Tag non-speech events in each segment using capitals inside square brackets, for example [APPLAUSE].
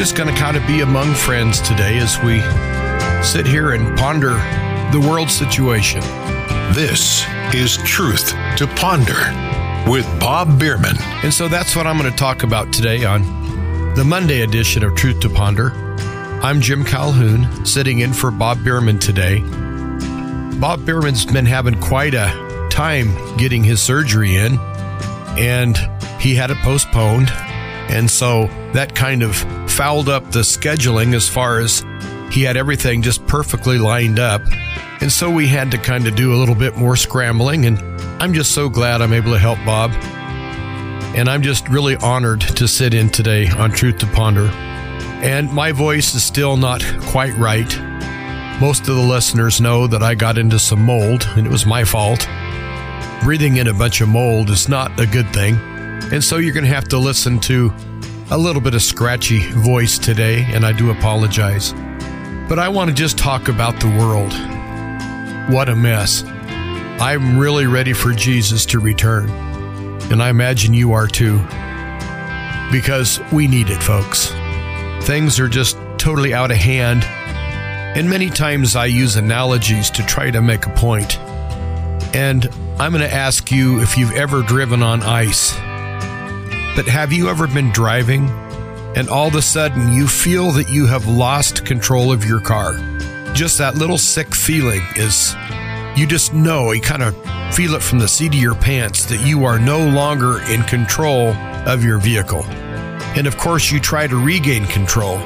just going to kind of be among friends today as we sit here and ponder the world situation. This is Truth to Ponder with Bob Bierman. And so that's what I'm going to talk about today on the Monday edition of Truth to Ponder. I'm Jim Calhoun, sitting in for Bob Bierman today. Bob Bierman's been having quite a time getting his surgery in, and he had it postponed. And so that kind of fouled up the scheduling as far as he had everything just perfectly lined up. And so we had to kind of do a little bit more scrambling. And I'm just so glad I'm able to help Bob. And I'm just really honored to sit in today on Truth to Ponder. And my voice is still not quite right. Most of the listeners know that I got into some mold, and it was my fault. Breathing in a bunch of mold is not a good thing. And so you're going to have to listen to a little bit of scratchy voice today, and I do apologize. But I want to just talk about the world. What a mess. I'm really ready for Jesus to return. And I imagine you are too. Because we need it, folks. Things are just totally out of hand. And many times I use analogies to try to make a point. And I'm going to ask you if you've ever driven on ice. But have you ever been driving and all of a sudden you feel that you have lost control of your car? Just that little sick feeling is you just know, you kind of feel it from the seat of your pants that you are no longer in control of your vehicle. And of course, you try to regain control.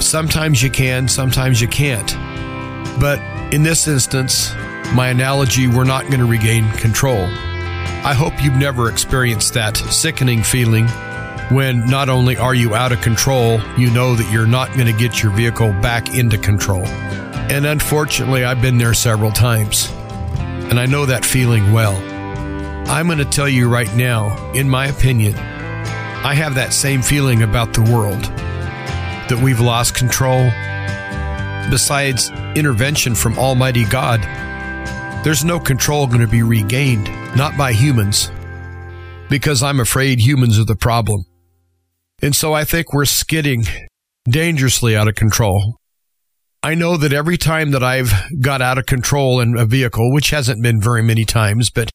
Sometimes you can, sometimes you can't. But in this instance, my analogy, we're not going to regain control. I hope you've never experienced that sickening feeling when not only are you out of control, you know that you're not going to get your vehicle back into control. And unfortunately, I've been there several times, and I know that feeling well. I'm going to tell you right now, in my opinion, I have that same feeling about the world that we've lost control. Besides intervention from Almighty God, there's no control going to be regained, not by humans, because I'm afraid humans are the problem. And so I think we're skidding dangerously out of control. I know that every time that I've got out of control in a vehicle, which hasn't been very many times, but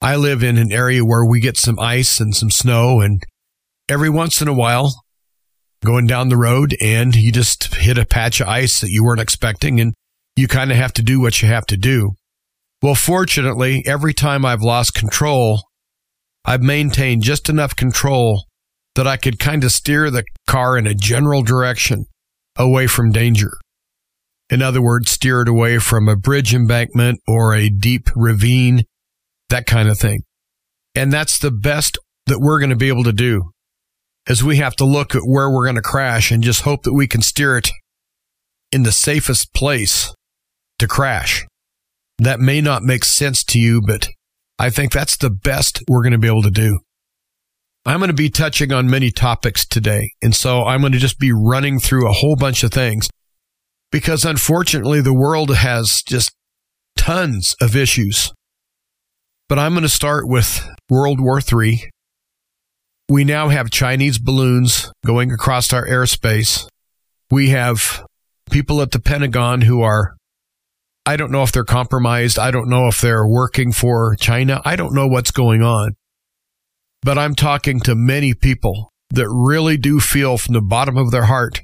I live in an area where we get some ice and some snow, and every once in a while, going down the road and you just hit a patch of ice that you weren't expecting, and you kind of have to do what you have to do. Well, fortunately, every time I've lost control, I've maintained just enough control that I could kind of steer the car in a general direction away from danger. In other words, steer it away from a bridge embankment or a deep ravine, that kind of thing. And that's the best that we're going to be able to do is we have to look at where we're going to crash and just hope that we can steer it in the safest place to crash. That may not make sense to you, but I think that's the best we're going to be able to do. I'm going to be touching on many topics today. And so I'm going to just be running through a whole bunch of things because unfortunately the world has just tons of issues. But I'm going to start with World War III. We now have Chinese balloons going across our airspace. We have people at the Pentagon who are I don't know if they're compromised. I don't know if they're working for China. I don't know what's going on. But I'm talking to many people that really do feel from the bottom of their heart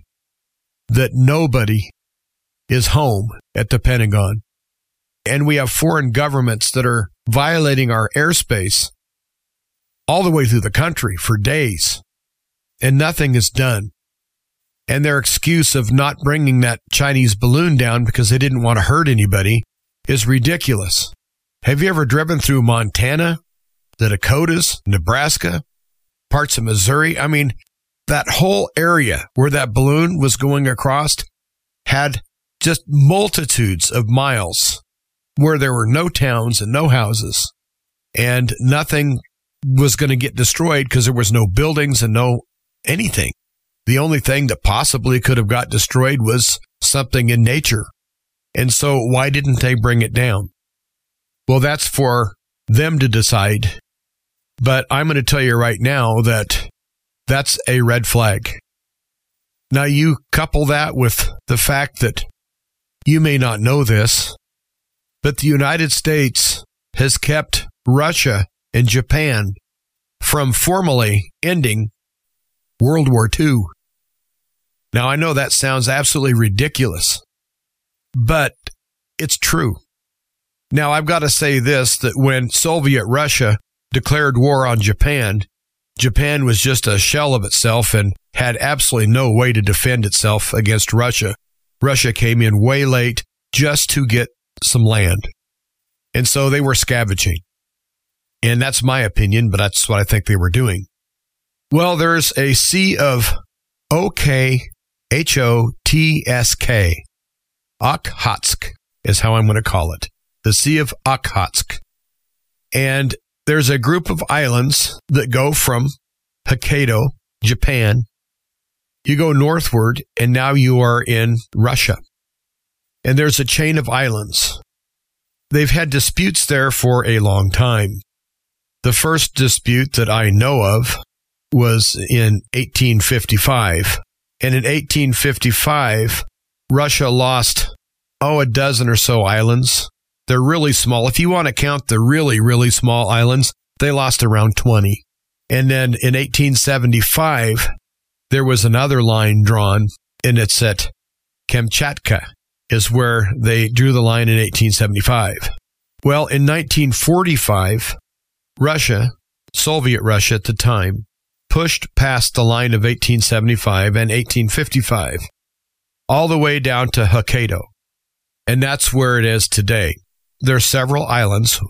that nobody is home at the Pentagon. And we have foreign governments that are violating our airspace all the way through the country for days, and nothing is done and their excuse of not bringing that Chinese balloon down because they didn't want to hurt anybody is ridiculous. Have you ever driven through Montana, the Dakotas, Nebraska, parts of Missouri? I mean, that whole area where that balloon was going across had just multitudes of miles where there were no towns and no houses and nothing was going to get destroyed because there was no buildings and no anything. The only thing that possibly could have got destroyed was something in nature. And so why didn't they bring it down? Well, that's for them to decide. But I'm going to tell you right now that that's a red flag. Now, you couple that with the fact that you may not know this, but the United States has kept Russia and Japan from formally ending World War II. Now, I know that sounds absolutely ridiculous, but it's true. Now, I've got to say this that when Soviet Russia declared war on Japan, Japan was just a shell of itself and had absolutely no way to defend itself against Russia. Russia came in way late just to get some land. And so they were scavenging. And that's my opinion, but that's what I think they were doing. Well, there's a Sea of O K H O T S K. Okhotsk is how I'm going to call it. The Sea of Okhotsk. And there's a group of islands that go from Hokkaido, Japan. You go northward, and now you are in Russia. And there's a chain of islands. They've had disputes there for a long time. The first dispute that I know of was in 1855. And in 1855, Russia lost, oh, a dozen or so islands they're really small. If you want to count the really, really small islands, they lost around 20. And then in 1875, there was another line drawn, and it's at Kamchatka, is where they drew the line in 1875. Well, in 1945, Russia, Soviet Russia at the time, pushed past the line of 1875 and 1855, all the way down to Hokkaido. And that's where it is today there are several islands.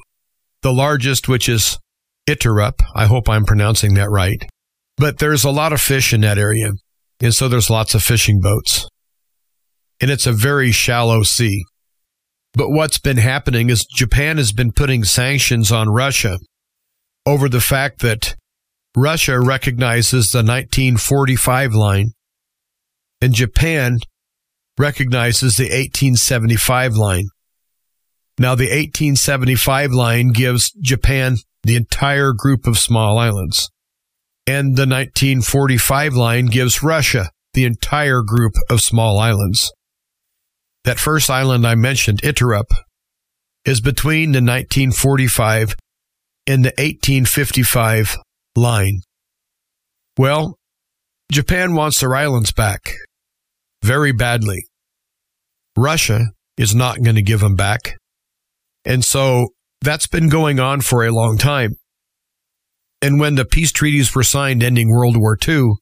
The largest, which is Iturup, I hope I'm pronouncing that right. But there's a lot of fish in that area. And so there's lots of fishing boats. And it's a very shallow sea. But what's been happening is Japan has been putting sanctions on Russia over the fact that Russia recognizes the 1945 line and Japan recognizes the 1875 line. Now, the 1875 line gives Japan the entire group of small islands. And the 1945 line gives Russia the entire group of small islands. That first island I mentioned, Iturup, is between the 1945 and the 1855 line. Well, Japan wants their islands back very badly. Russia is not going to give them back. And so that's been going on for a long time. And when the peace treaties were signed ending World War II,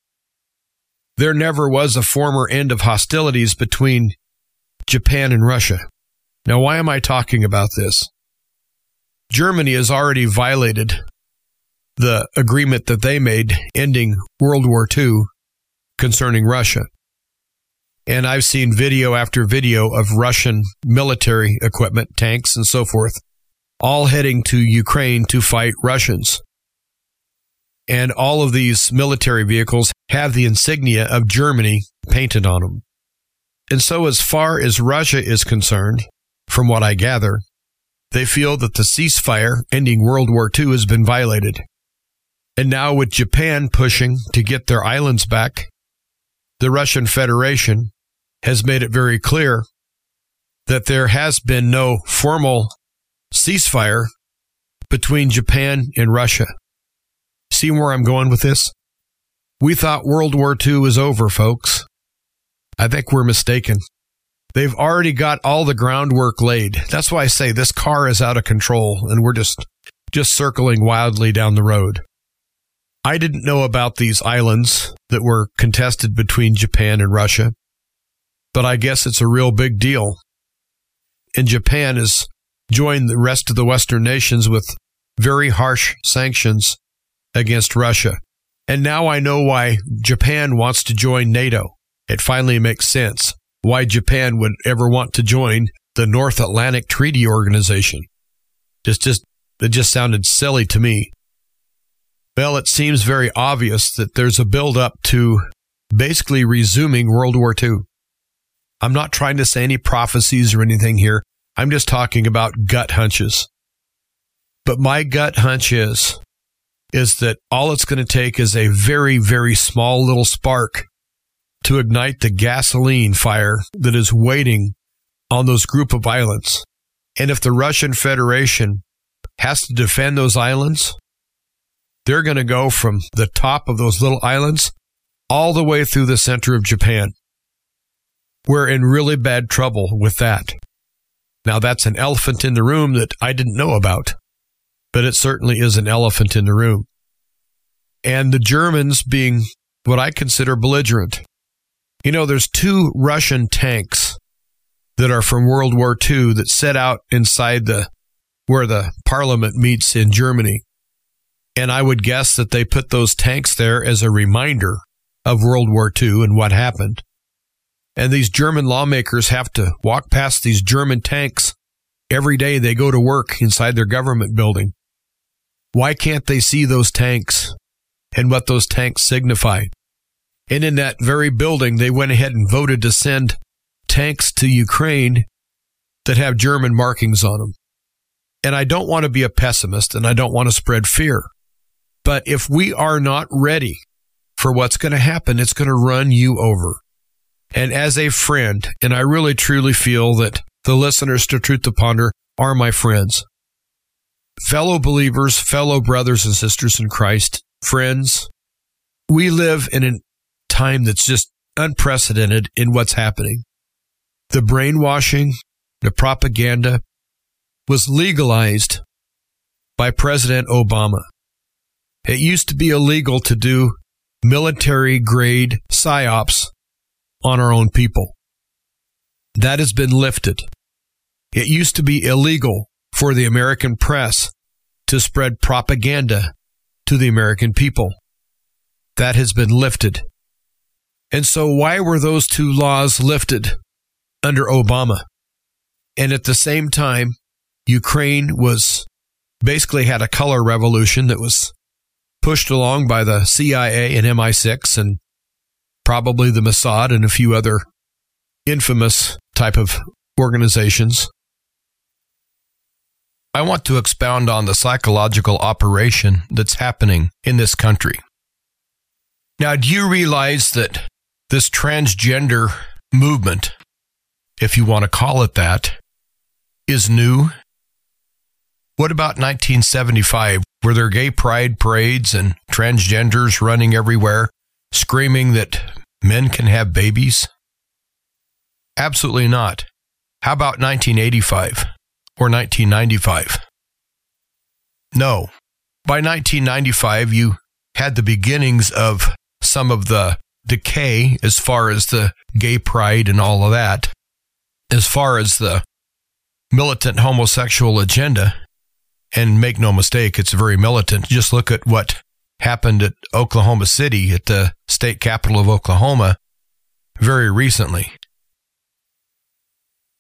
there never was a former end of hostilities between Japan and Russia. Now, why am I talking about this? Germany has already violated the agreement that they made ending World War II concerning Russia. And I've seen video after video of Russian military equipment, tanks, and so forth, all heading to Ukraine to fight Russians. And all of these military vehicles have the insignia of Germany painted on them. And so, as far as Russia is concerned, from what I gather, they feel that the ceasefire ending World War II has been violated. And now, with Japan pushing to get their islands back, the Russian Federation has made it very clear that there has been no formal ceasefire between Japan and Russia. See where I'm going with this? We thought World War II was over, folks. I think we're mistaken. They've already got all the groundwork laid. That's why I say this car is out of control and we're just just circling wildly down the road. I didn't know about these islands that were contested between Japan and Russia, but I guess it's a real big deal. And Japan has joined the rest of the Western nations with very harsh sanctions against Russia. And now I know why Japan wants to join NATO. It finally makes sense why Japan would ever want to join the North Atlantic Treaty Organization. Just, just, it just sounded silly to me. Well, it seems very obvious that there's a build up to basically resuming World War II. I'm not trying to say any prophecies or anything here. I'm just talking about gut hunches. But my gut hunch is, is that all it's going to take is a very, very small little spark to ignite the gasoline fire that is waiting on those group of islands. And if the Russian Federation has to defend those islands, they're going to go from the top of those little islands all the way through the center of Japan. We're in really bad trouble with that. Now, that's an elephant in the room that I didn't know about, but it certainly is an elephant in the room. And the Germans being what I consider belligerent. You know, there's two Russian tanks that are from World War II that set out inside the where the parliament meets in Germany. And I would guess that they put those tanks there as a reminder of World War II and what happened. And these German lawmakers have to walk past these German tanks every day they go to work inside their government building. Why can't they see those tanks and what those tanks signify? And in that very building, they went ahead and voted to send tanks to Ukraine that have German markings on them. And I don't want to be a pessimist and I don't want to spread fear. But if we are not ready for what's going to happen, it's going to run you over. And as a friend, and I really truly feel that the listeners to Truth to Ponder are my friends, fellow believers, fellow brothers and sisters in Christ, friends, we live in a time that's just unprecedented in what's happening. The brainwashing, the propaganda was legalized by President Obama. It used to be illegal to do military grade psyops on our own people. That has been lifted. It used to be illegal for the American press to spread propaganda to the American people. That has been lifted. And so, why were those two laws lifted under Obama? And at the same time, Ukraine was basically had a color revolution that was pushed along by the CIA and MI6 and probably the Mossad and a few other infamous type of organizations. I want to expound on the psychological operation that's happening in this country. Now, do you realize that this transgender movement, if you want to call it that, is new? What about 1975? Were there gay pride parades and transgenders running everywhere? screaming that men can have babies? Absolutely not. How about 1985 or 1995? No. By 1995, you had the beginnings of some of the decay as far as the gay pride and all of that, as far as the militant homosexual agenda. And make no mistake, it's very militant. Just look at what happened at Oklahoma City, at the state capital of Oklahoma, very recently.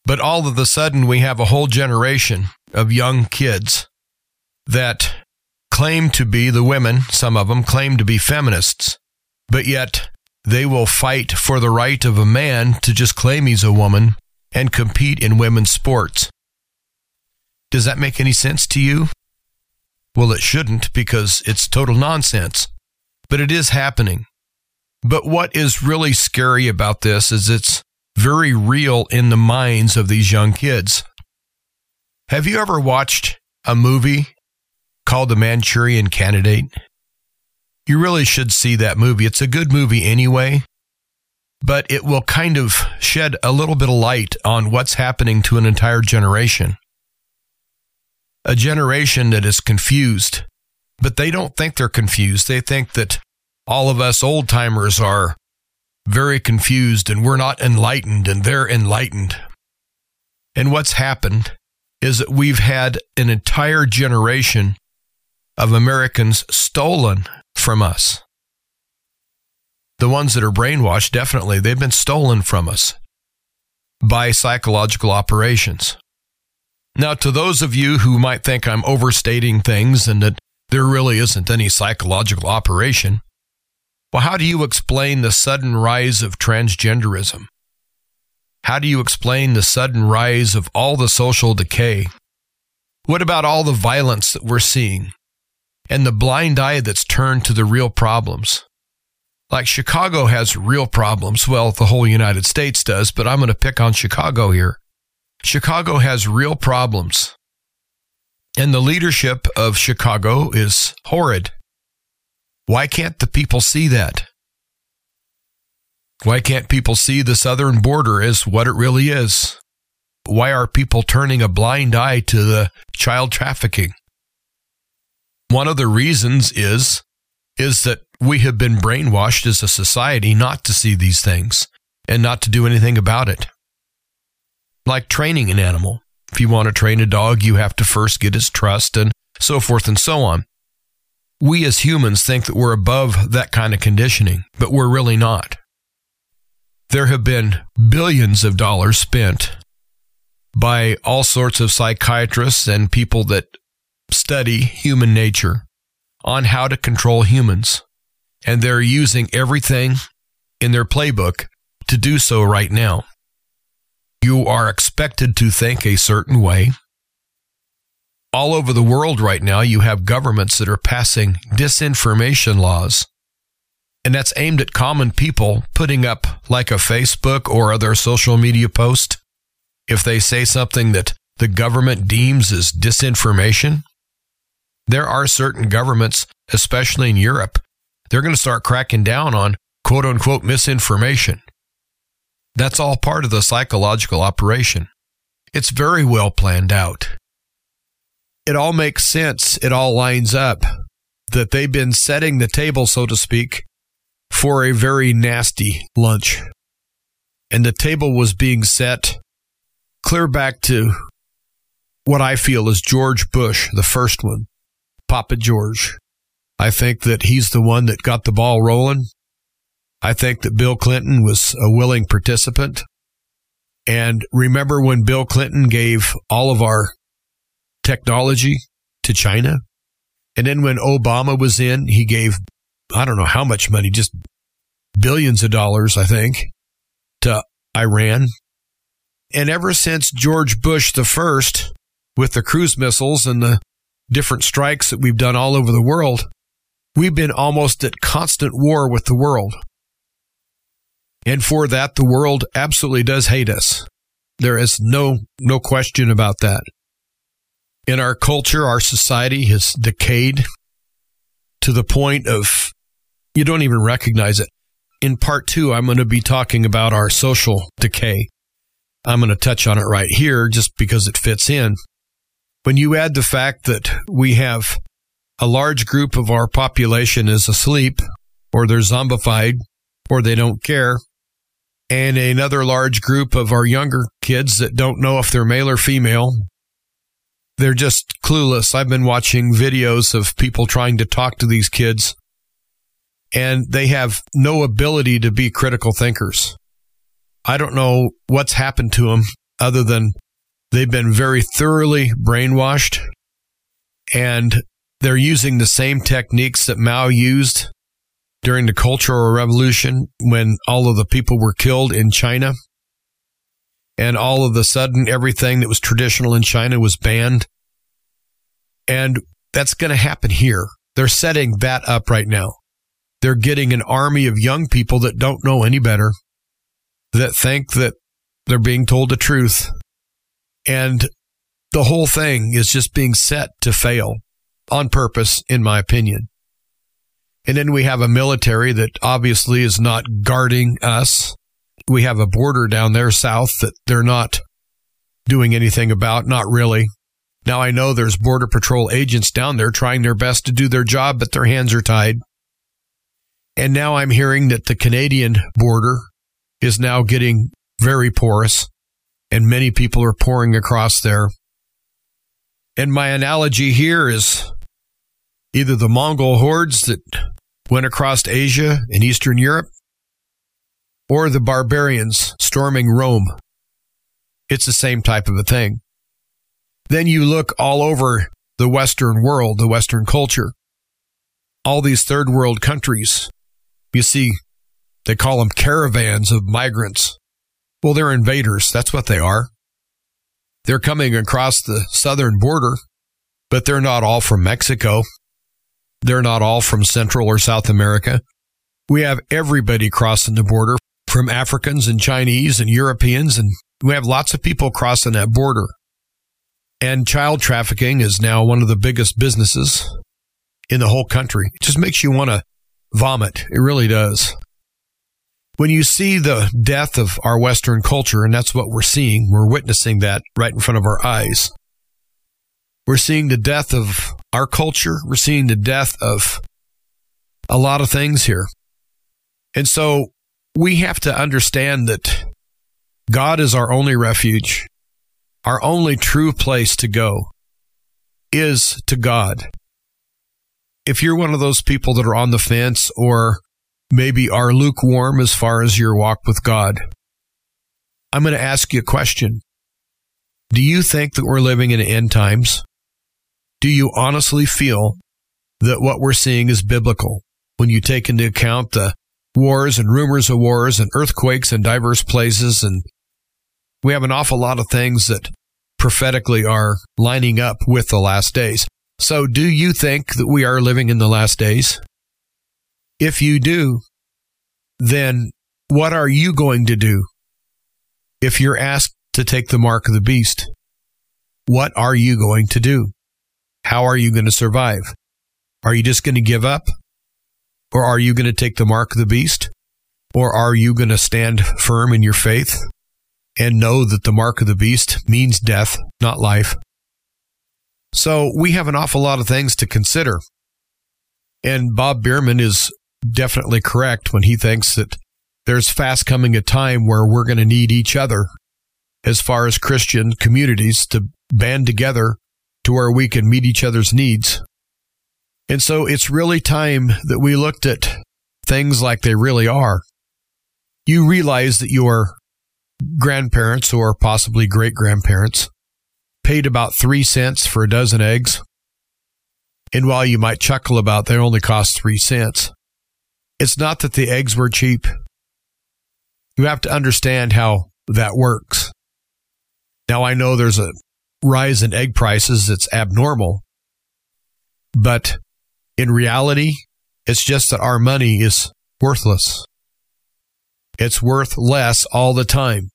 But all of a sudden, we have a whole generation of young kids that claim to be the women, some of them claim to be feminists, but yet they will fight for the right of a man to just claim he's a woman and compete in women's sports. Does that make any sense to you? Well, it shouldn't because it's total nonsense, but it is happening. But what is really scary about this is it's very real in the minds of these young kids. Have you ever watched a movie called The Manchurian Candidate? You really should see that movie. It's a good movie anyway, but it will kind of shed a little bit of light on what's happening to an entire generation a generation that is confused, but they don't think they're confused. They think that all of us old timers are very confused and we're not enlightened and they're enlightened. And what's happened is that we've had an entire generation of Americans stolen from us. The ones that are brainwashed, definitely, they've been stolen from us by psychological operations. Now, to those of you who might think I'm overstating things and that there really isn't any psychological operation, well, how do you explain the sudden rise of transgenderism? How do you explain the sudden rise of all the social decay? What about all the violence that we're seeing and the blind eye that's turned to the real problems? Like Chicago has real problems. Well, the whole United States does, but I'm going to pick on Chicago here. Chicago has real problems. And the leadership of Chicago is horrid. Why can't the people see that? Why can't people see the southern border as what it really is? Why are people turning a blind eye to the child trafficking? One of the reasons is is that we have been brainwashed as a society not to see these things and not to do anything about it. Like training an animal. If you want to train a dog, you have to first get its trust and so forth and so on. We as humans think that we're above that kind of conditioning, but we're really not. There have been billions of dollars spent by all sorts of psychiatrists and people that study human nature on how to control humans. And they're using everything in their playbook to do so right now. You are expected to think a certain way. All over the world right now, you have governments that are passing disinformation laws. And that's aimed at common people putting up like a Facebook or other social media post. If they say something that the government deems as disinformation, there are certain governments, especially in Europe, they're going to start cracking down on quote unquote misinformation. That's all part of the psychological operation. It's very well planned out. It all makes sense. It all lines up that they've been setting the table, so to speak, for a very nasty lunch. And the table was being set clear back to what I feel is George Bush, the first one. Papa George. I think that he's the one that got the ball rolling. I think that Bill Clinton was a willing participant. And remember when Bill Clinton gave all of our technology to China? And then when Obama was in, he gave, I don't know how much money, just billions of dollars, I think, to Iran. And ever since George Bush the first, with the cruise missiles and the different strikes that we've done all over the world, we've been almost at constant war with the world. And for that, the world absolutely does hate us. There is no, no question about that. In our culture, our society has decayed to the point of you don't even recognize it. In part two, I'm going to be talking about our social decay. I'm going to touch on it right here just because it fits in. When you add the fact that we have a large group of our population is asleep or they're zombified or they don't care, and another large group of our younger kids that don't know if they're male or female, they're just clueless. I've been watching videos of people trying to talk to these kids and they have no ability to be critical thinkers. I don't know what's happened to them other than They've been very thoroughly brainwashed and they're using the same techniques that Mao used during the Cultural Revolution when all of the people were killed in China. And all of a sudden, everything that was traditional in China was banned. And that's going to happen here. They're setting that up right now. They're getting an army of young people that don't know any better, that think that they're being told the truth, and the whole thing is just being set to fail on purpose, in my opinion. And then we have a military that obviously is not guarding us. We have a border down there south that they're not doing anything about, not really. Now I know there's border patrol agents down there trying their best to do their job, but their hands are tied. And now I'm hearing that the Canadian border is now getting very porous and many people are pouring across there. And my analogy here is either the Mongol hordes that went across Asia and Eastern Europe or the barbarians storming Rome. It's the same type of a thing. Then you look all over the Western world, the Western culture, all these third world countries. You see, they call them caravans of migrants well, they're invaders. That's what they are. They're coming across the southern border, but they're not all from Mexico. They're not all from Central or South America. We have everybody crossing the border from Africans and Chinese and Europeans, and we have lots of people crossing that border. And child trafficking is now one of the biggest businesses in the whole country. It just makes you want to vomit. It really does. When you see the death of our Western culture, and that's what we're seeing, we're witnessing that right in front of our eyes. We're seeing the death of our culture. We're seeing the death of a lot of things here. And so we have to understand that God is our only refuge. Our only true place to go is to God. If you're one of those people that are on the fence or maybe are lukewarm as far as your walk with God, I'm going to ask you a question. Do you think that we're living in end times? Do you honestly feel that what we're seeing is biblical when you take into account the wars and rumors of wars and earthquakes in diverse places and we have an awful lot of things that prophetically are lining up with the last days. So, do you think that we are living in the last days? If you do, then what are you going to do? If you're asked to take the mark of the beast, what are you going to do? How are you going to survive? Are you just going to give up? Or are you going to take the mark of the beast? Or are you going to stand firm in your faith and know that the mark of the beast means death, not life? So we have an awful lot of things to consider. And Bob Bierman is definitely correct when he thinks that there's fast coming a time where we're going to need each other as far as Christian communities to band together to where we can meet each other's needs. And so it's really time that we looked at things like they really are. You realize that your grandparents or possibly great grandparents paid about three cents for a dozen eggs. And while you might chuckle about they only cost three cents, it's not that the eggs were cheap. You have to understand how that works. Now, I know there's a rise in egg prices that's abnormal, but in reality, it's just that our money is worthless. It's worth less all the time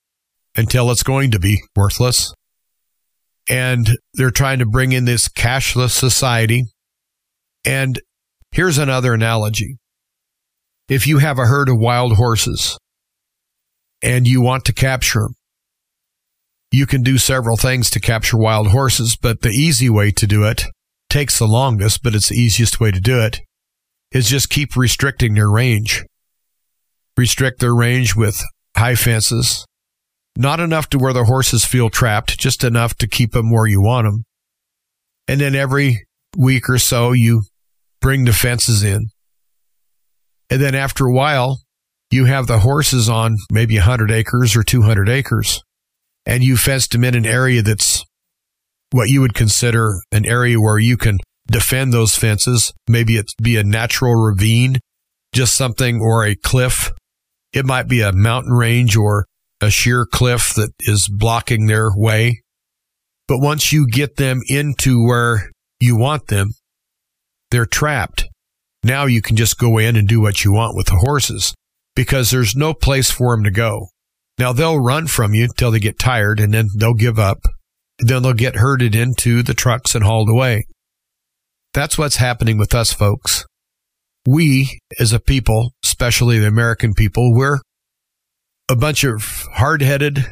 until it's going to be worthless. And they're trying to bring in this cashless society. And here's another analogy. If you have a herd of wild horses and you want to capture them, you can do several things to capture wild horses, but the easy way to do it takes the longest, but it's the easiest way to do it is just keep restricting their range. Restrict their range with high fences, not enough to where the horses feel trapped, just enough to keep them where you want them. And then every week or so, you bring the fences in. And then after a while, you have the horses on maybe 100 acres or 200 acres, and you fenced them in an area that's what you would consider an area where you can defend those fences. Maybe it be a natural ravine, just something, or a cliff. It might be a mountain range or a sheer cliff that is blocking their way. But once you get them into where you want them, they're trapped. Now you can just go in and do what you want with the horses because there's no place for them to go. Now they'll run from you till they get tired and then they'll give up. Then they'll get herded into the trucks and hauled away. That's what's happening with us folks. We as a people, especially the American people, we're a bunch of hard headed,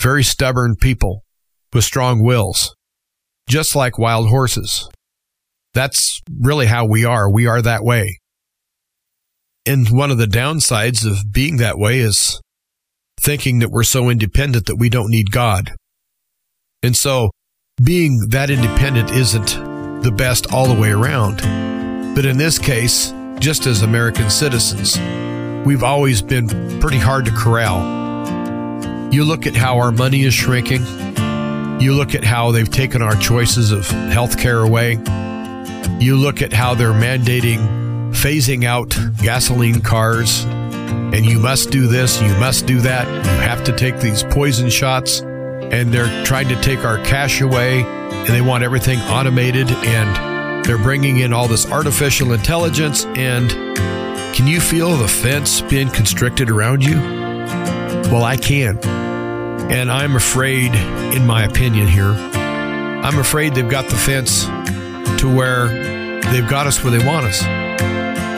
very stubborn people with strong wills, just like wild horses. That's really how we are. We are that way. And one of the downsides of being that way is thinking that we're so independent that we don't need God. And so being that independent isn't the best all the way around. But in this case, just as American citizens, we've always been pretty hard to corral. You look at how our money is shrinking. You look at how they've taken our choices of health care away. You look at how they're mandating phasing out gasoline cars. And you must do this, you must do that. You have to take these poison shots. And they're trying to take our cash away and they want everything automated and They're bringing in all this artificial intelligence, and can you feel the fence being constricted around you? Well, I can. And I'm afraid, in my opinion here, I'm afraid they've got the fence to where they've got us where they want us.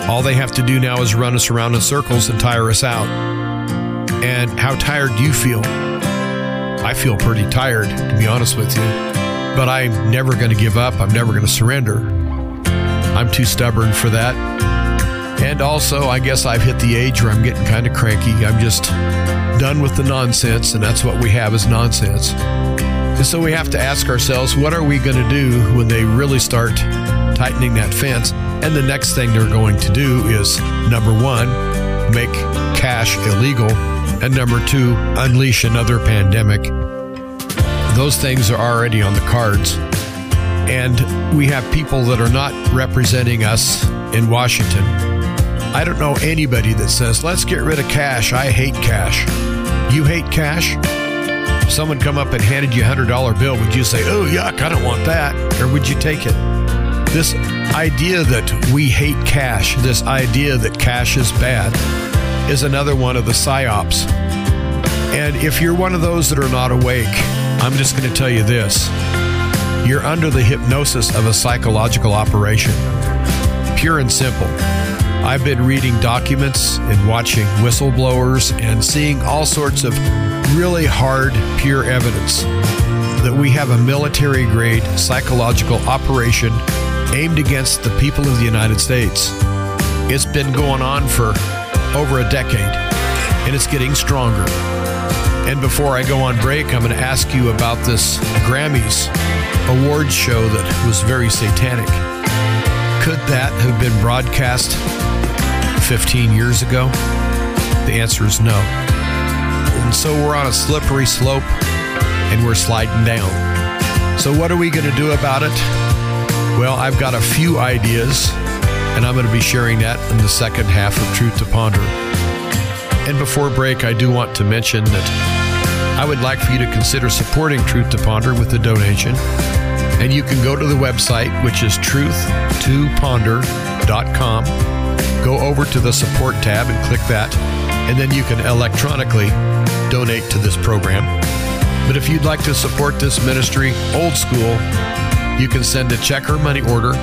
All they have to do now is run us around in circles and tire us out. And how tired do you feel? I feel pretty tired, to be honest with you. But I'm never going to give up. I'm never going to surrender. I'm too stubborn for that. And also, I guess I've hit the age where I'm getting kind of cranky. I'm just done with the nonsense, and that's what we have is nonsense. And so we have to ask ourselves, what are we going to do when they really start tightening that fence? And the next thing they're going to do is number one, make cash illegal, and number two, unleash another pandemic. Those things are already on the cards. And we have people that are not representing us in Washington. I don't know anybody that says, let's get rid of cash. I hate cash. You hate cash? If someone come up and handed you a hundred dollar bill, would you say, "Oh yuck, I don't want that," or would you take it? This idea that we hate cash, this idea that cash is bad, is another one of the psyops. And if you're one of those that are not awake, I'm just going to tell you this: you're under the hypnosis of a psychological operation, pure and simple. I've been reading documents and watching whistleblowers and seeing all sorts of really hard, pure evidence that we have a military grade psychological operation aimed against the people of the United States. It's been going on for over a decade and it's getting stronger. And before I go on break, I'm going to ask you about this Grammys awards show that was very satanic. Could that have been broadcast 15 years ago? The answer is no. And so we're on a slippery slope and we're sliding down. So, what are we going to do about it? Well, I've got a few ideas, and I'm going to be sharing that in the second half of Truth to Ponder. And before break, I do want to mention that I would like for you to consider supporting Truth to Ponder with a donation. And you can go to the website, which is truth2ponder.com. Go over to the support tab and click that, and then you can electronically donate to this program. But if you'd like to support this ministry old school, you can send a check or money order.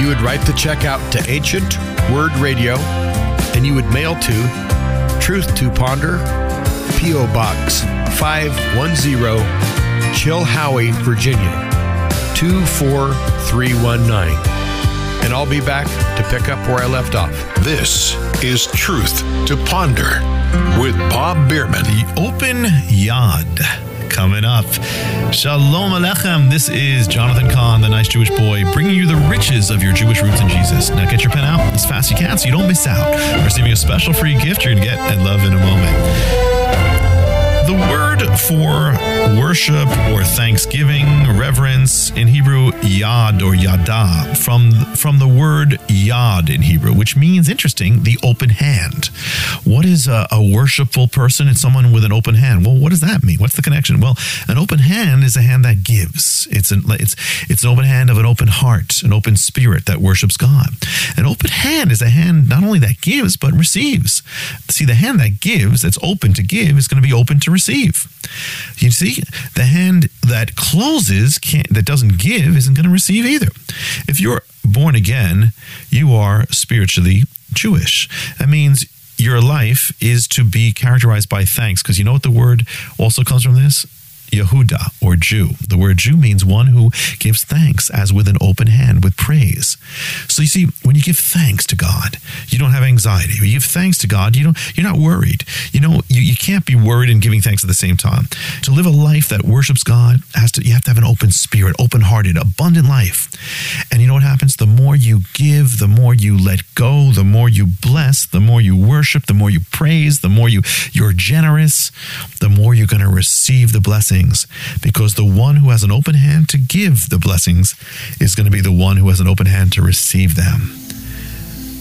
You would write the check out to Ancient Word Radio, and you would mail to Truth to Ponder, P.O. Box 510, Chilhowie, Virginia 24319. And I'll be back to pick up where I left off. This is Truth to Ponder with Bob Bierman. The Open Yad coming up. Shalom Aleichem. This is Jonathan Cahn, the nice Jewish boy, bringing you the riches of your Jewish roots in Jesus. Now get your pen out as fast as you can so you don't miss out. Receiving a special free gift you're going to get and love in a moment. The word for worship or thanksgiving, reverence in Hebrew, yad or yada, from, from the word yad in Hebrew, which means, interesting, the open hand. What is a, a worshipful person? It's someone with an open hand. Well, what does that mean? What's the connection? Well, an open hand is a hand that gives. It's an, it's, it's an open hand of an open heart, an open spirit that worships God. An open hand is a hand not only that gives, but receives. See, the hand that gives, that's open to give, is going to be open to receive. You see, the hand that closes, can't, that doesn't give, isn't going to receive either. If you're born again, you are spiritually Jewish. That means your life is to be characterized by thanks, because you know what the word also comes from this? Yehuda or Jew. The word Jew means one who gives thanks as with an open hand, with praise. So you see, when you give thanks to God, you don't have anxiety. When you give thanks to God, you don't you're not worried. You know, you, you can't be worried and giving thanks at the same time. To live a life that worships God has to you have to have an open spirit, open hearted, abundant life. And you know what happens? The more you give, the more you let go, the more you bless, the more you worship, the more you praise, the more you you're generous, the more you're going to receive the blessing because the one who has an open hand to give the blessings is going to be the one who has an open hand to receive them.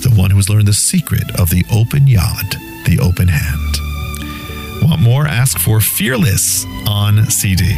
The one who has learned the secret of the open yad, the open hand. Want more? Ask for Fearless on CD.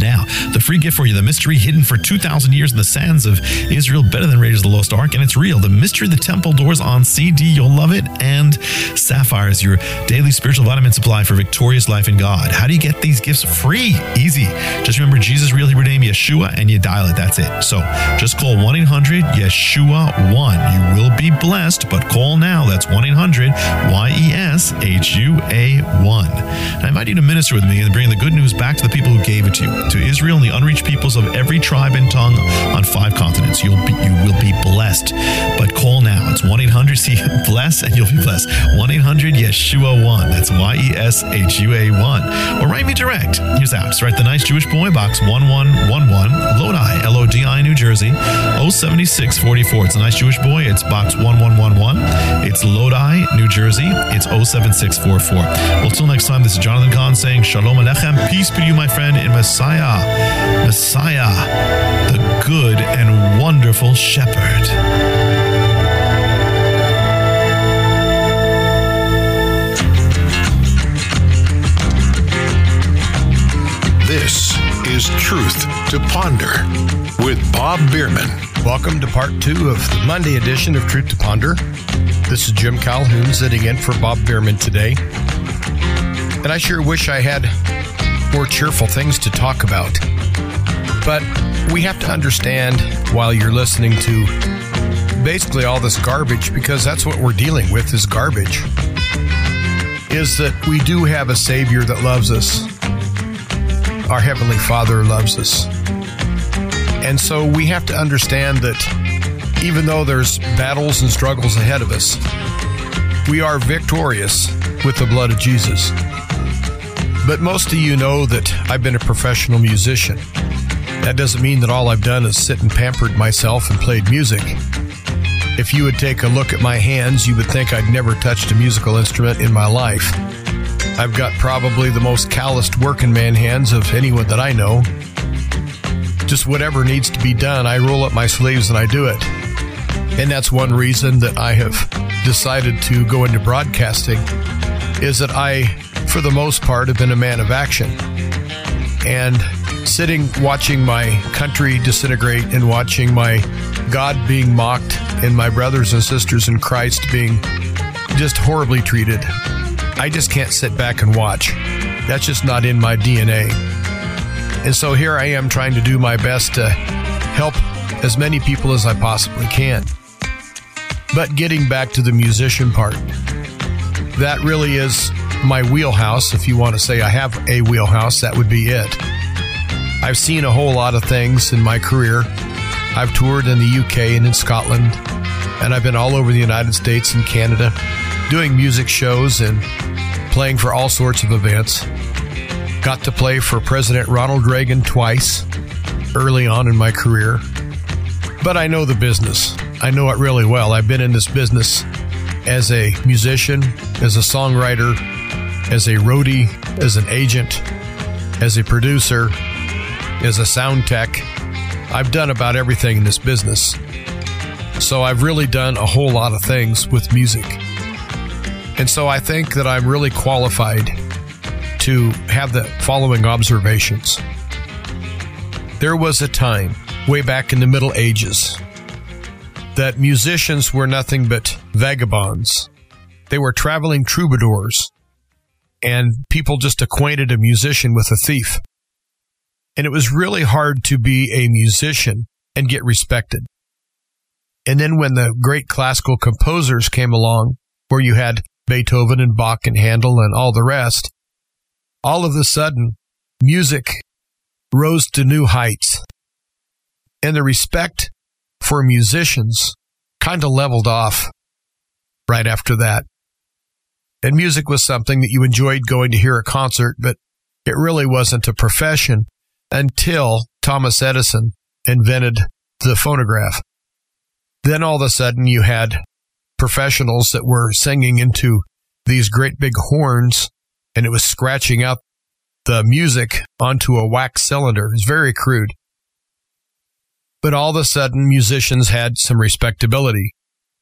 Now, the free gift for you, the mystery hidden for 2,000 years in the sands of Israel, better than Raiders of the Lost Ark, and it's real. The mystery of the temple doors on CD, you'll love it. And Sapphire is your daily spiritual vitamin supply for victorious life in God. How do you get these gifts free? Easy. Just remember Jesus' real Hebrew name, Yeshua, and you dial it. That's it. So just call 1 800 Yeshua 1. You will be blessed, but call now. That's 1 800 Y E S H U A 1. I invite you to minister with me and bring the good news back to the people who gave it to you, to Israel and the unreached peoples of every tribe and tongue on five continents. You'll be, you will be blessed. But call now. It's 1 800 [LAUGHS] See Bless, and you'll be blessed. 1 800 Yeshua 1. That's Y E S H U A 1. Or write me direct. Here's. Just write the nice Jewish boy box 1111 Lodi, L O D I, New Jersey 07644. It's a nice Jewish boy. It's box 1111. It's Lodi, New Jersey. It's 07644. Well, till next time, this is Jonathan Cahn saying Shalom Alechem. Peace be to you, my friend, in Messiah. Messiah, the good and wonderful shepherd. This is Truth to Ponder with Bob Bierman. Welcome to part two of the Monday edition of Truth to Ponder. This is Jim Calhoun sitting in for Bob Bierman today. And I sure wish I had more cheerful things to talk about. But we have to understand while you're listening to basically all this garbage, because that's what we're dealing with is garbage, is that we do have a Savior that loves us. Our Heavenly Father loves us. And so we have to understand that even though there's battles and struggles ahead of us, we are victorious with the blood of Jesus. But most of you know that I've been a professional musician. That doesn't mean that all I've done is sit and pampered myself and played music. If you would take a look at my hands, you would think I'd never touched a musical instrument in my life. I've got probably the most calloused working man hands of anyone that I know. Just whatever needs to be done, I roll up my sleeves and I do it. And that's one reason that I have decided to go into broadcasting is that I, for the most part, have been a man of action. And sitting watching my country disintegrate and watching my God being mocked and my brothers and sisters in Christ being just horribly treated. I just can't sit back and watch. That's just not in my DNA. And so here I am trying to do my best to help as many people as I possibly can. But getting back to the musician part, that really is my wheelhouse. If you want to say I have a wheelhouse, that would be it. I've seen a whole lot of things in my career. I've toured in the UK and in Scotland, and I've been all over the United States and Canada doing music shows and playing for all sorts of events. Got to play for President Ronald Reagan twice early on in my career. But I know the business. I know it really well. I've been in this business as a musician, as a songwriter, as a roadie, as an agent, as a producer, as a sound tech. I've done about everything in this business. So I've really done a whole lot of things with music. And so I think that I'm really qualified to have the following observations. There was a time, way back in the Middle Ages, that musicians were nothing but vagabonds. They were traveling troubadours, and people just acquainted a musician with a thief. And it was really hard to be a musician and get respected. And then when the great classical composers came along, where you had Beethoven and Bach and Handel and all the rest, all of a sudden, music rose to new heights. And the respect for musicians kind of leveled off right after that. And music was something that you enjoyed going to hear a concert, but it really wasn't a profession until Thomas Edison invented the phonograph. Then all of a sudden you had professionals that were singing into these great big horns and it was scratching out the music onto a wax cylinder. It's very crude. But all of a sudden musicians had some respectability.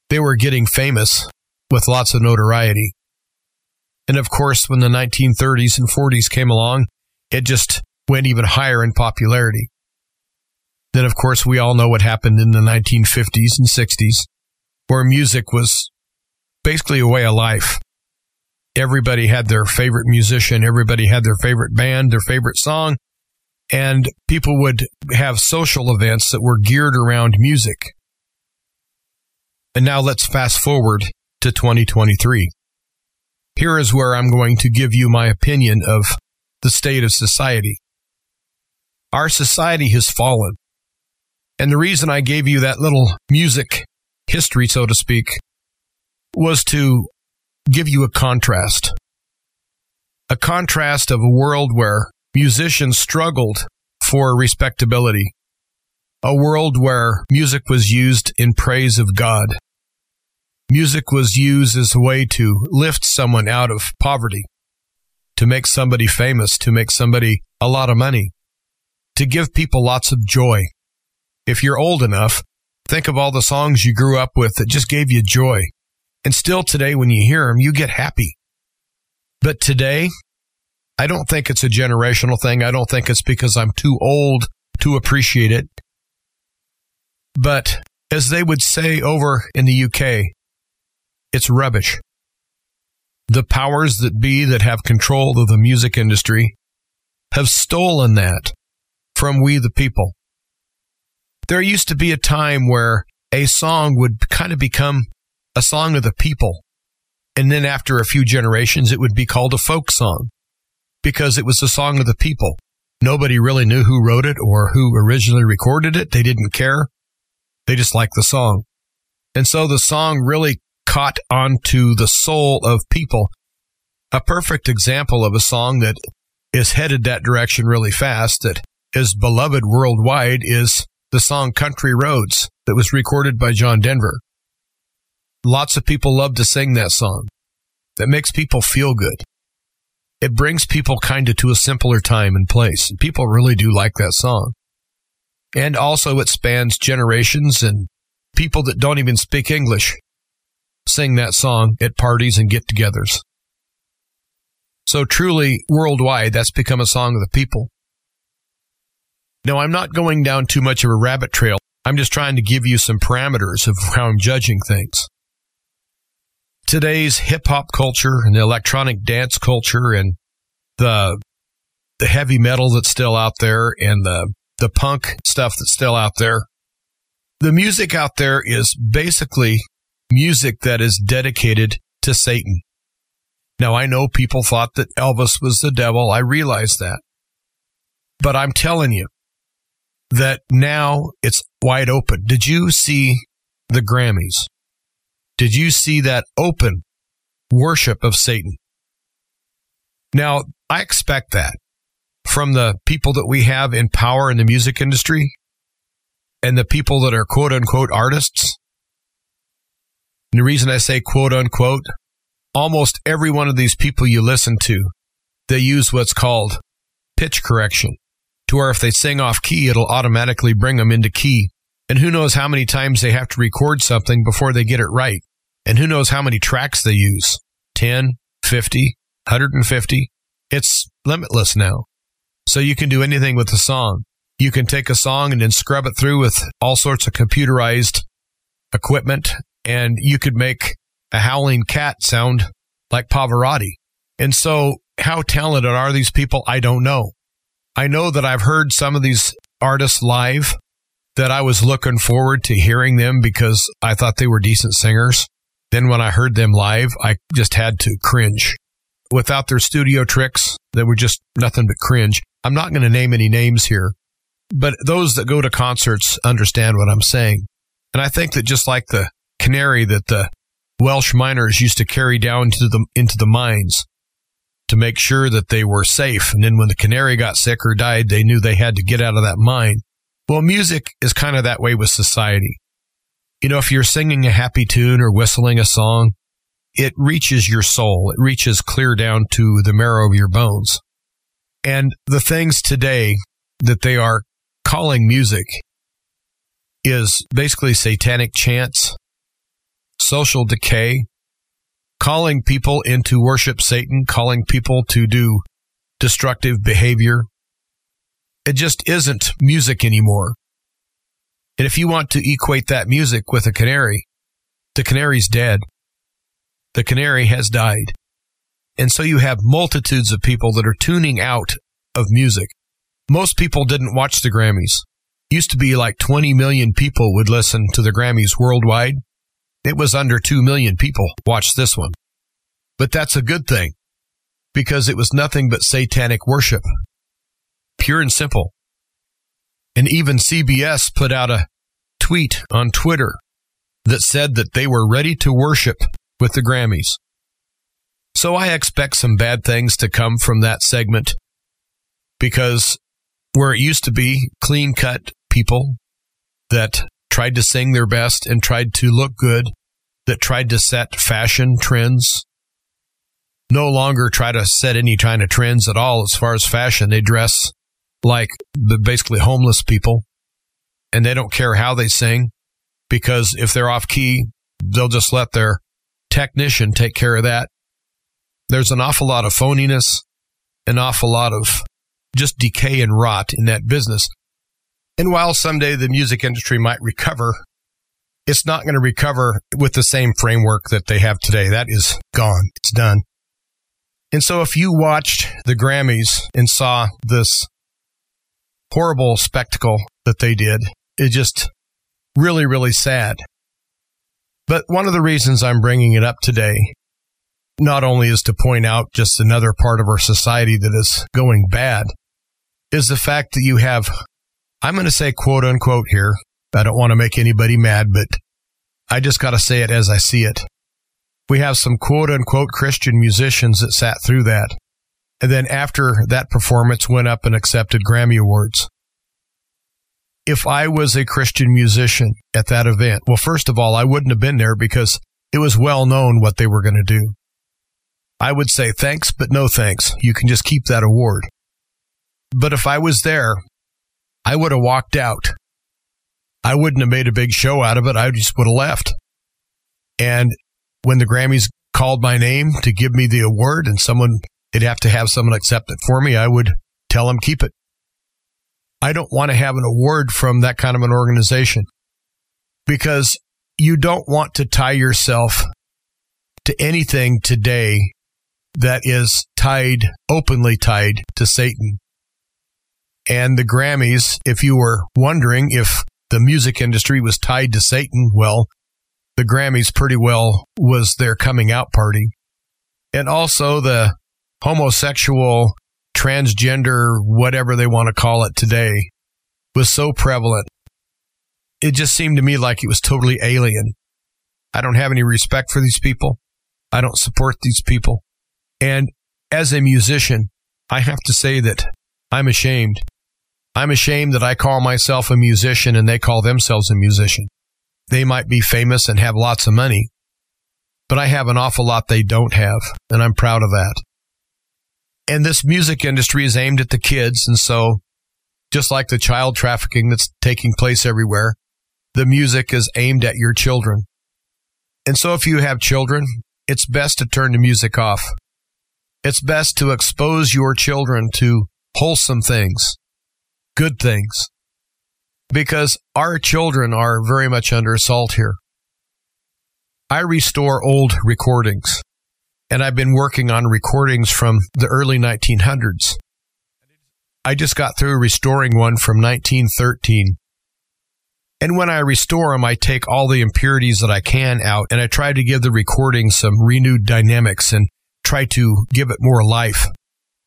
They were getting famous with lots of notoriety. And of course, when the 1930s and 40s came along, it just went even higher in popularity. Then, of course, we all know what happened in the 1950s and 60s, where music was basically a way of life. Everybody had their favorite musician, everybody had their favorite band, their favorite song, and people would have social events that were geared around music. And now let's fast forward to 2023. Here is where I'm going to give you my opinion of the state of society. Our society has fallen. And the reason I gave you that little music history, so to speak, was to give you a contrast. A contrast of a world where musicians struggled for respectability. A world where music was used in praise of God. Music was used as a way to lift someone out of poverty, to make somebody famous, to make somebody a lot of money, to give people lots of joy. If you're old enough, think of all the songs you grew up with that just gave you joy. And still today, when you hear them, you get happy. But today, I don't think it's a generational thing. I don't think it's because I'm too old to appreciate it. But as they would say over in the UK, it's rubbish. The powers that be that have control of the music industry have stolen that from we the people. There used to be a time where a song would kind of become a song of the people. And then after a few generations, it would be called a folk song because it was a song of the people. Nobody really knew who wrote it or who originally recorded it. They didn't care. They just liked the song. And so the song really caught onto the soul of people. A perfect example of a song that is headed that direction really fast, that is beloved worldwide, is the song Country Roads that was recorded by John Denver. Lots of people love to sing that song. That makes people feel good. It brings people kind of to a simpler time and place. People really do like that song. And also it spans generations and people that don't even speak English sing that song at parties and get togethers. So truly worldwide, that's become a song of the people. Now, I'm not going down too much of a rabbit trail. I'm just trying to give you some parameters of how I'm judging things today's hip hop culture and the electronic dance culture and the the heavy metal that's still out there and the the punk stuff that's still out there. The music out there is basically music that is dedicated to Satan. Now I know people thought that Elvis was the devil. I realize that. But I'm telling you that now it's wide open. Did you see the Grammys? Did you see that open worship of Satan? Now, I expect that from the people that we have in power in the music industry and the people that are quote unquote artists. And the reason I say quote unquote, almost every one of these people you listen to, they use what's called pitch correction to where if they sing off key, it'll automatically bring them into key. And who knows how many times they have to record something before they get it right. And who knows how many tracks they use 10, 50, 150. It's limitless now. So you can do anything with a song. You can take a song and then scrub it through with all sorts of computerized equipment, and you could make a howling cat sound like Pavarotti. And so, how talented are these people? I don't know. I know that I've heard some of these artists live that I was looking forward to hearing them because I thought they were decent singers. Then when I heard them live, I just had to cringe. Without their studio tricks, they were just nothing but cringe. I'm not going to name any names here, but those that go to concerts understand what I'm saying. And I think that just like the canary that the Welsh miners used to carry down to the, into the mines to make sure that they were safe. And then when the canary got sick or died, they knew they had to get out of that mine. Well, music is kind of that way with society. You know, if you're singing a happy tune or whistling a song, it reaches your soul. It reaches clear down to the marrow of your bones. And the things today that they are calling music is basically satanic chants, social decay, calling people into worship Satan, calling people to do destructive behavior, It just isn't music anymore. And if you want to equate that music with a canary, the canary's dead. The canary has died. And so you have multitudes of people that are tuning out of music. Most people didn't watch the Grammys. Used to be like 20 million people would listen to the Grammys worldwide. It was under 2 million people watched this one. But that's a good thing because it was nothing but satanic worship. Pure and simple. And even CBS put out a tweet on Twitter that said that they were ready to worship with the Grammys. So I expect some bad things to come from that segment because where it used to be clean cut people that tried to sing their best and tried to look good, that tried to set fashion trends, no longer try to set any kind of trends at all as far as fashion. They dress like the basically homeless people and they don't care how they sing because if they're off key, they'll just let their technician take care of that. There's an awful lot of phoniness, an awful lot of just decay and rot in that business. And while someday the music industry might recover, it's not going to recover with the same framework that they have today. That is gone. It's done. And so if you watched the Grammys and saw this horrible spectacle that they did, it just really, really sad. But one of the reasons I'm bringing it up today not only is to point out just another part of our society that is going bad, is the fact that you have, I'm going to say quote unquote here. I don't want to make anybody mad, but I just got to say it as I see it. We have some quote unquote Christian musicians that sat through that. And then after that performance went up and accepted Grammy Awards. If I was a Christian musician at that event, well, first of all, I wouldn't have been there because it was well known what they were going to do. I would say thanks, but no thanks. You can just keep that award. But if I was there, I would have walked out. I wouldn't have made a big show out of it. I just would have left. And when the Grammys called my name to give me the award and someone, they'd have to have someone accept it for me, I would tell them keep it. I don't want to have an award from that kind of an organization because you don't want to tie yourself to anything today that is tied, openly tied to Satan. And the Grammys, if you were wondering if the music industry was tied to Satan, well, the Grammys pretty well was their coming out party. And also the homosexual, transgender, whatever they want to call it today, was so prevalent. It just seemed to me like it was totally alien. I don't have any respect for these people. I don't support these people. And as a musician, I have to say that I'm ashamed. I'm ashamed that I call myself a musician and they call themselves a musician. They might be famous and have lots of money, but I have an awful lot they don't have, and I'm proud of that. And this music industry is aimed at the kids, and so just like the child trafficking that's taking place everywhere, the music is aimed at your children. And so if you have children, it's best to turn the music off. It's best to expose your children to wholesome things, good things, because our children are very much under assault here. I restore old recordings, and I've been working on recordings from the early 1900s. I just got through restoring one from 1913. And when I restore them, I take all the impurities that I can out and I try to give the recording some renewed dynamics and try to give it more life.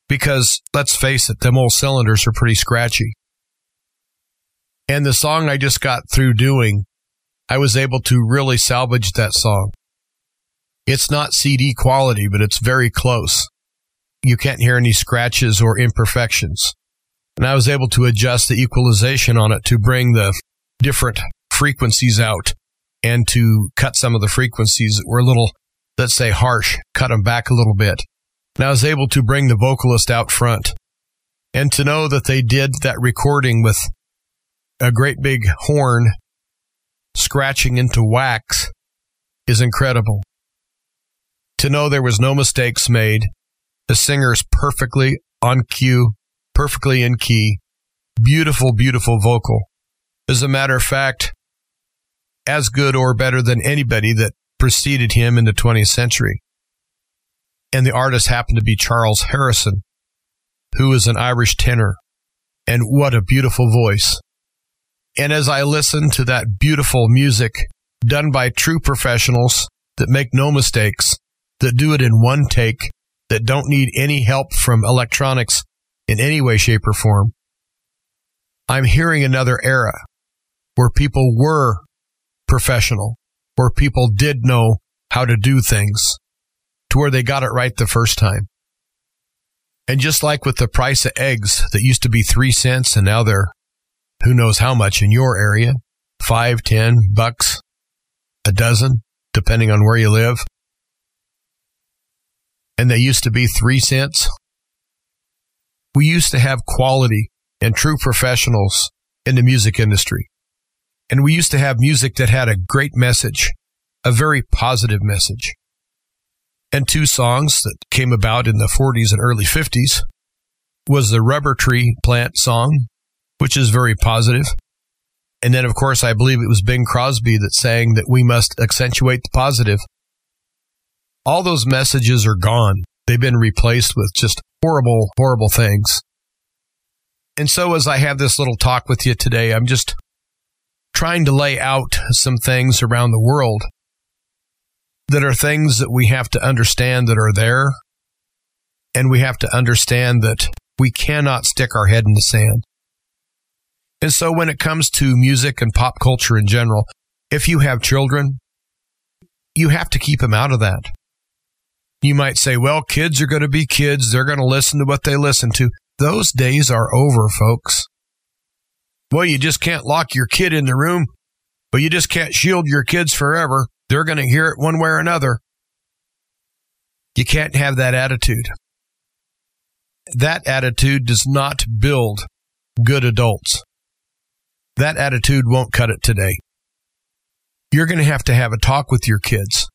Because let's face it, them old cylinders are pretty scratchy. And the song I just got through doing, I was able to really salvage that song. It's not CD quality, but it's very close. You can't hear any scratches or imperfections. And I was able to adjust the equalization on it to bring the different frequencies out and to cut some of the frequencies that were a little let's say harsh, cut them back a little bit. And I was able to bring the vocalist out front. And to know that they did that recording with a great big horn scratching into wax is incredible. To know there was no mistakes made, the singer's perfectly on cue, perfectly in key, beautiful, beautiful vocal. As a matter of fact, as good or better than anybody that preceded him in the 20th century. And the artist happened to be Charles Harrison, who is an Irish tenor. And what a beautiful voice. And as I listened to that beautiful music done by true professionals that make no mistakes, that do it in one take, that don't need any help from electronics in any way, shape, or form, I'm hearing another era where people were professional, where people did know how to do things, to where they got it right the first time. And just like with the price of eggs that used to be three cents and now they're who knows how much in your area, five, ten bucks a dozen, depending on where you live. And they used to be three cents. We used to have quality and true professionals in the music industry. And we used to have music that had a great message, a very positive message. And two songs that came about in the 40s and early 50s was the Rubber Tree Plant song, which is very positive. And then, of course, I believe it was Bing Crosby that sang that we must accentuate the positive. All those messages are gone. They've been replaced with just horrible, horrible things. And so, as I have this little talk with you today, I'm just trying to lay out some things around the world that are things that we have to understand that are there. And we have to understand that we cannot stick our head in the sand. And so when it comes to music and pop culture in general, if you have children, you have to keep them out of that. You might say, well, kids are going to be kids. They're going to listen to what they listen to. Those days are over, folks. Well, you just can't lock your kid in the room, but you just can't shield your kids forever. They're going to hear it one way or another. You can't have that attitude. That attitude does not build good adults. That attitude won't cut it today. You're going to have to have a talk with your kids.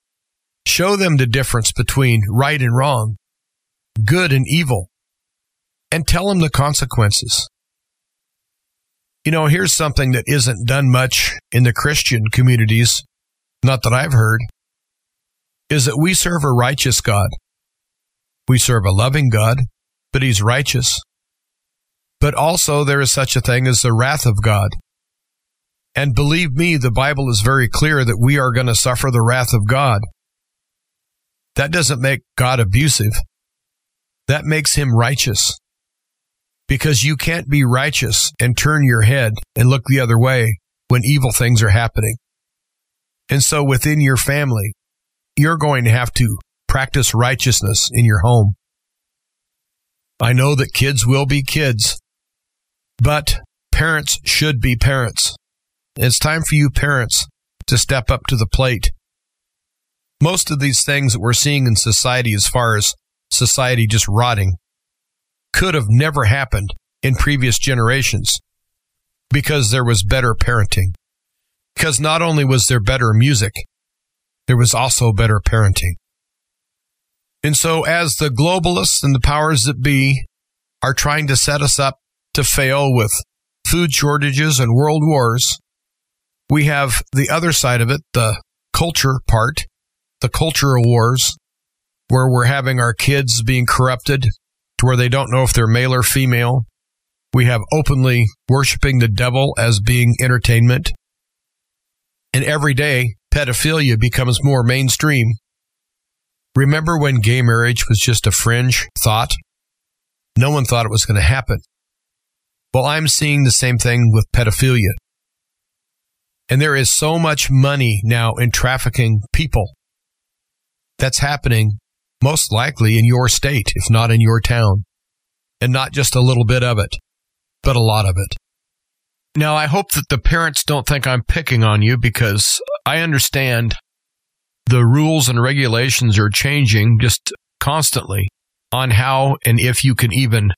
Show them the difference between right and wrong, good and evil, and tell them the consequences. You know, here's something that isn't done much in the Christian communities, not that I've heard, is that we serve a righteous God. We serve a loving God, but He's righteous. But also, there is such a thing as the wrath of God. And believe me, the Bible is very clear that we are going to suffer the wrath of God. That doesn't make God abusive. That makes him righteous because you can't be righteous and turn your head and look the other way when evil things are happening. And so within your family, you're going to have to practice righteousness in your home. I know that kids will be kids, but parents should be parents. It's time for you parents to step up to the plate. Most of these things that we're seeing in society, as far as society just rotting, could have never happened in previous generations because there was better parenting. Because not only was there better music, there was also better parenting. And so, as the globalists and the powers that be are trying to set us up to fail with food shortages and world wars, we have the other side of it, the culture part, the cultural wars, where we're having our kids being corrupted to where they don't know if they're male or female. We have openly worshiping the devil as being entertainment. And every day, pedophilia becomes more mainstream. Remember when gay marriage was just a fringe thought? No one thought it was going to happen. Well, I'm seeing the same thing with pedophilia. And there is so much money now in trafficking people that's happening most likely in your state, if not in your town. And not just a little bit of it, but a lot of it. Now, I hope that the parents don't think I'm picking on you because I understand the rules and regulations are changing just constantly on how and if you can even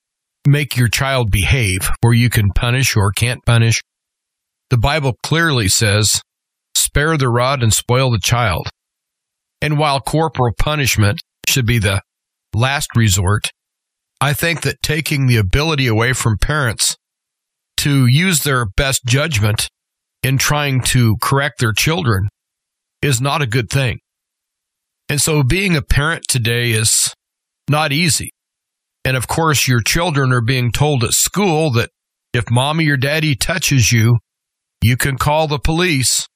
make your child behave, where you can punish or can't punish. The Bible clearly says, spare the rod and spoil the child. And while corporal punishment should be the last resort. I think that taking the ability away from parents to use their best judgment in trying to correct their children is not a good thing. And so being a parent today is not easy. And of course, your children are being told at school that if mommy or daddy touches you, you can call the police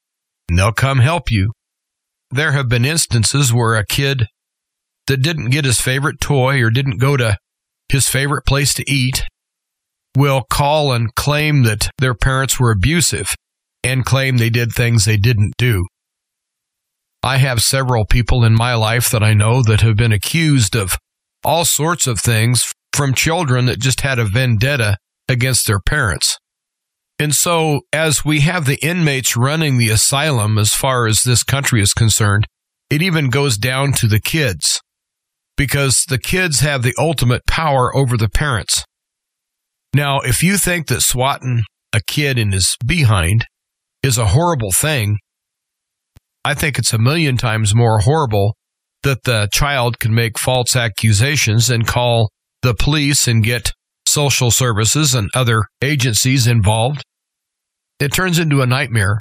and they'll come help you. There have been instances where a kid that didn't get his favorite toy or didn't go to his favorite place to eat will call and claim that their parents were abusive and claim they did things they didn't do. I have several people in my life that I know that have been accused of all sorts of things from children that just had a vendetta against their parents. And so, as we have the inmates running the asylum as far as this country is concerned, it even goes down to the kids because the kids have the ultimate power over the parents. Now, if you think that swatting a kid in his behind is a horrible thing, I think it's a million times more horrible that the child can make false accusations and call the police and get social services and other agencies involved. It turns into a nightmare.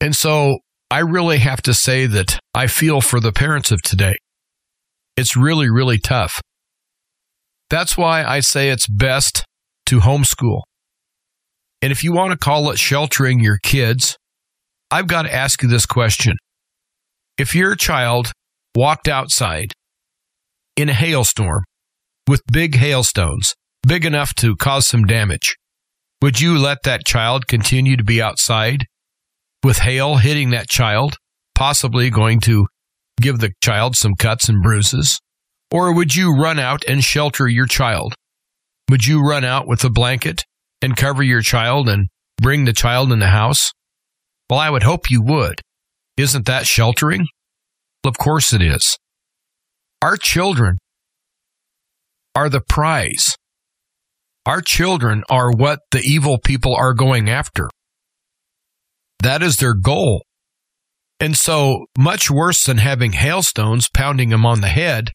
And so I really have to say that I feel for the parents of today. It's really, really tough. That's why I say it's best to homeschool. And if you want to call it sheltering your kids, I've got to ask you this question. If your child walked outside in a hailstorm with big hailstones, big enough to cause some damage, would you let that child continue to be outside with hail hitting that child, possibly going to give the child some cuts and bruises? Or would you run out and shelter your child? Would you run out with a blanket and cover your child and bring the child in the house? Well, I would hope you would. Isn't that sheltering? Of course it is. Our children are the prize. Our children are what the evil people are going after. That is their goal. And so, much worse than having hailstones pounding them on the head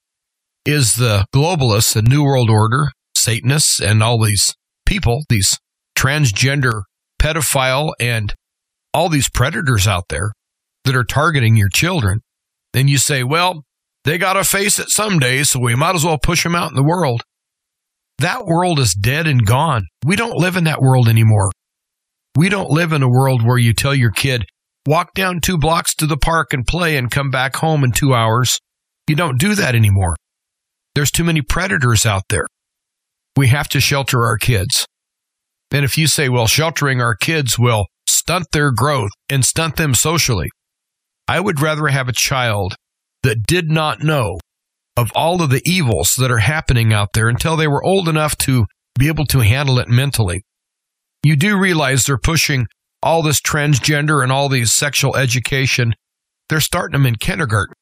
is the globalists, the New World Order, Satanists, and all these people, these transgender pedophile and all these predators out there that are targeting your children, then you say, well, they got to face it someday, so we might as well push them out in the world. That world is dead and gone. We don't live in that world anymore. We don't live in a world where you tell your kid, walk down two blocks to the park and play and come back home in two hours. You don't do that anymore. There's too many predators out there. We have to shelter our kids. And if you say, well, sheltering our kids will stunt their growth and stunt them socially. I would rather have a child that did not know of all of the evils that are happening out there until they were old enough to be able to handle it mentally. You do realize they're pushing all this transgender and all these sexual education. They're starting them in kindergarten.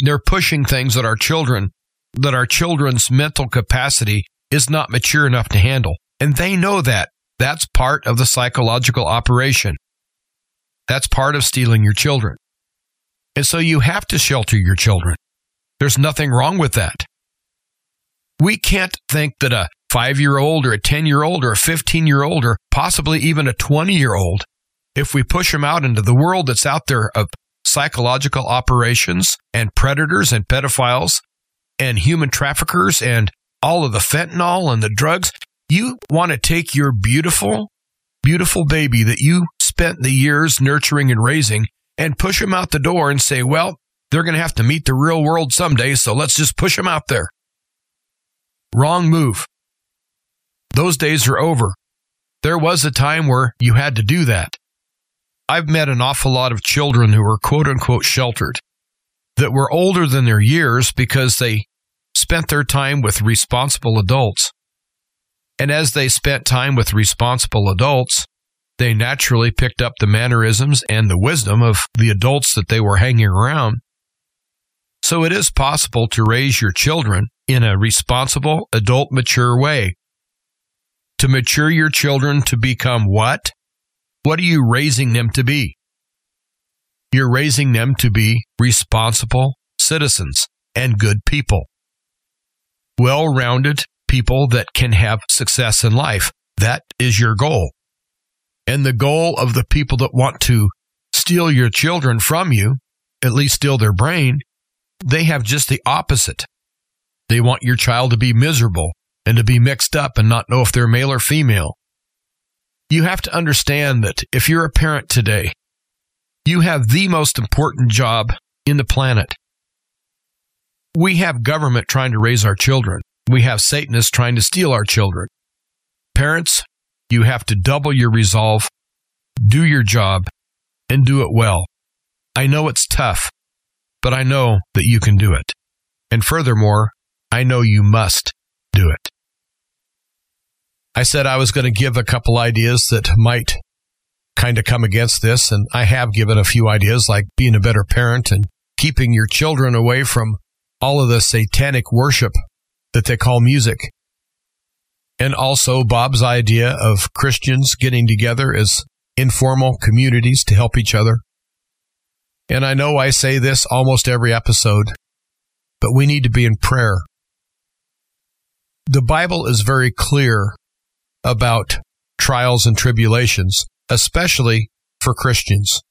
They're pushing things that our children, that our children's mental capacity is not mature enough to handle. And they know that. That's part of the psychological operation. That's part of stealing your children. And so you have to shelter your children. There's nothing wrong with that. We can't think that a five year old or a 10 year old or a 15 year old or possibly even a 20 year old, if we push them out into the world that's out there of psychological operations and predators and pedophiles and human traffickers and all of the fentanyl and the drugs, you want to take your beautiful, beautiful baby that you spent the years nurturing and raising and push them out the door and say, well, they're going to have to meet the real world someday, so let's just push them out there. Wrong move. Those days are over. There was a time where you had to do that. I've met an awful lot of children who were quote unquote sheltered that were older than their years because they spent their time with responsible adults. And as they spent time with responsible adults, they naturally picked up the mannerisms and the wisdom of the adults that they were hanging around. So it is possible to raise your children in a responsible, adult, mature way. To mature your children to become what? What are you raising them to be? You're raising them to be responsible citizens and good people. Well rounded, people that can have success in life. That is your goal. And the goal of the people that want to steal your children from you, at least steal their brain, they have just the opposite. They want your child to be miserable and to be mixed up and not know if they're male or female. You have to understand that if you're a parent today, you have the most important job in the planet. We have government trying to raise our children. We have Satanists trying to steal our children. Parents, you have to double your resolve, do your job, and do it well. I know it's tough, but I know that you can do it. And furthermore, I know you must do it. I said I was going to give a couple ideas that might kind of come against this, and I have given a few ideas like being a better parent and keeping your children away from all of the satanic worship that they call music. And also Bob's idea of Christians getting together as informal communities to help each other. And I know I say this almost every episode, but we need to be in prayer. The Bible is very clear about trials and tribulations, especially for Christians.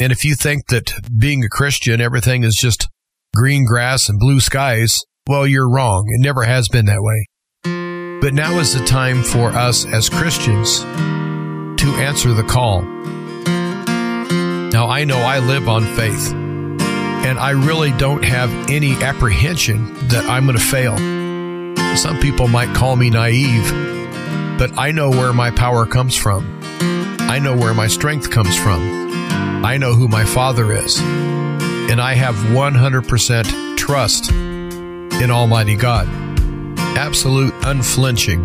And if you think that being a Christian, everything is just green grass and blue skies, well, you're wrong. It never has been that way. But now is the time for us as Christians to answer the call. Now, I know I live on faith, and I really don't have any apprehension that I'm going to fail. Some people might call me naive, but I know where my power comes from. I know where my strength comes from. I know who my Father is. And I have 100% trust in Almighty God. Absolute unflinching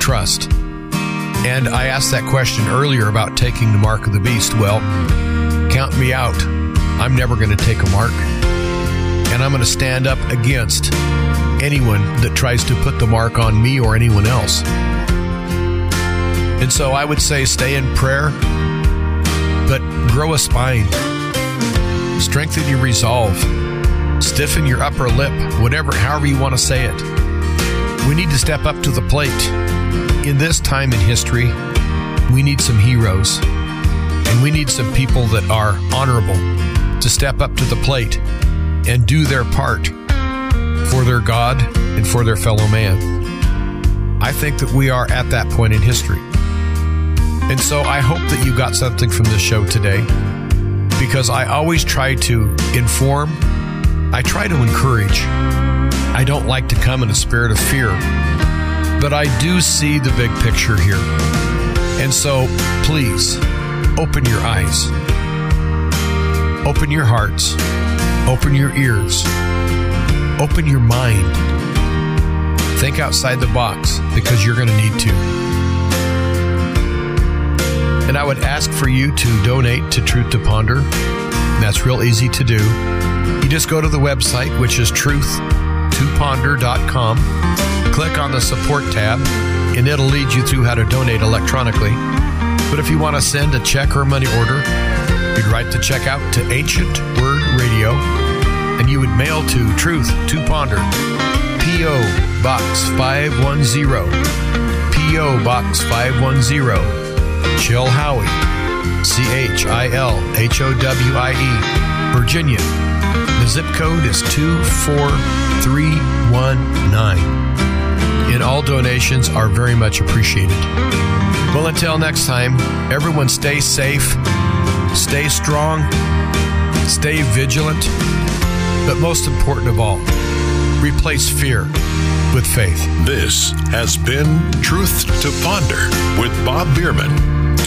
trust. And I asked that question earlier about taking the mark of the beast. Well, count me out. I'm never going to take a mark. And I'm going to stand up against anyone that tries to put the mark on me or anyone else. And so I would say stay in prayer, but grow a spine, strengthen your resolve, stiffen your upper lip, whatever, however you want to say it. We need to step up to the plate. In this time in history, we need some heroes, and we need some people that are honorable to step up to the plate and do their part for their God and for their fellow man. I think that we are at that point in history. And so I hope that you got something from this show today because I always try to inform, I try to encourage. I don't like to come in a spirit of fear, but I do see the big picture here. And so please open your eyes, open your hearts, open your ears, open your mind. Think outside the box because you're going to need to. And I would ask for you to donate to Truth to Ponder. That's real easy to do. You just go to the website, which is truth2ponder.com, click on the support tab, and it'll lead you through how to donate electronically. But if you want to send a check or money order, you'd write the check out to Ancient Word Radio, and you would mail to Truth to Ponder, P.O. Box 510, P.O. Box 510. Chilhowie, C H I L H O W I E, Virginia. The zip code is 24319. And all donations are very much appreciated. Well, until next time, everyone stay safe, stay strong, stay vigilant, but most important of all, replace fear with faith. This has been Truth to Ponder with Bob Bierman.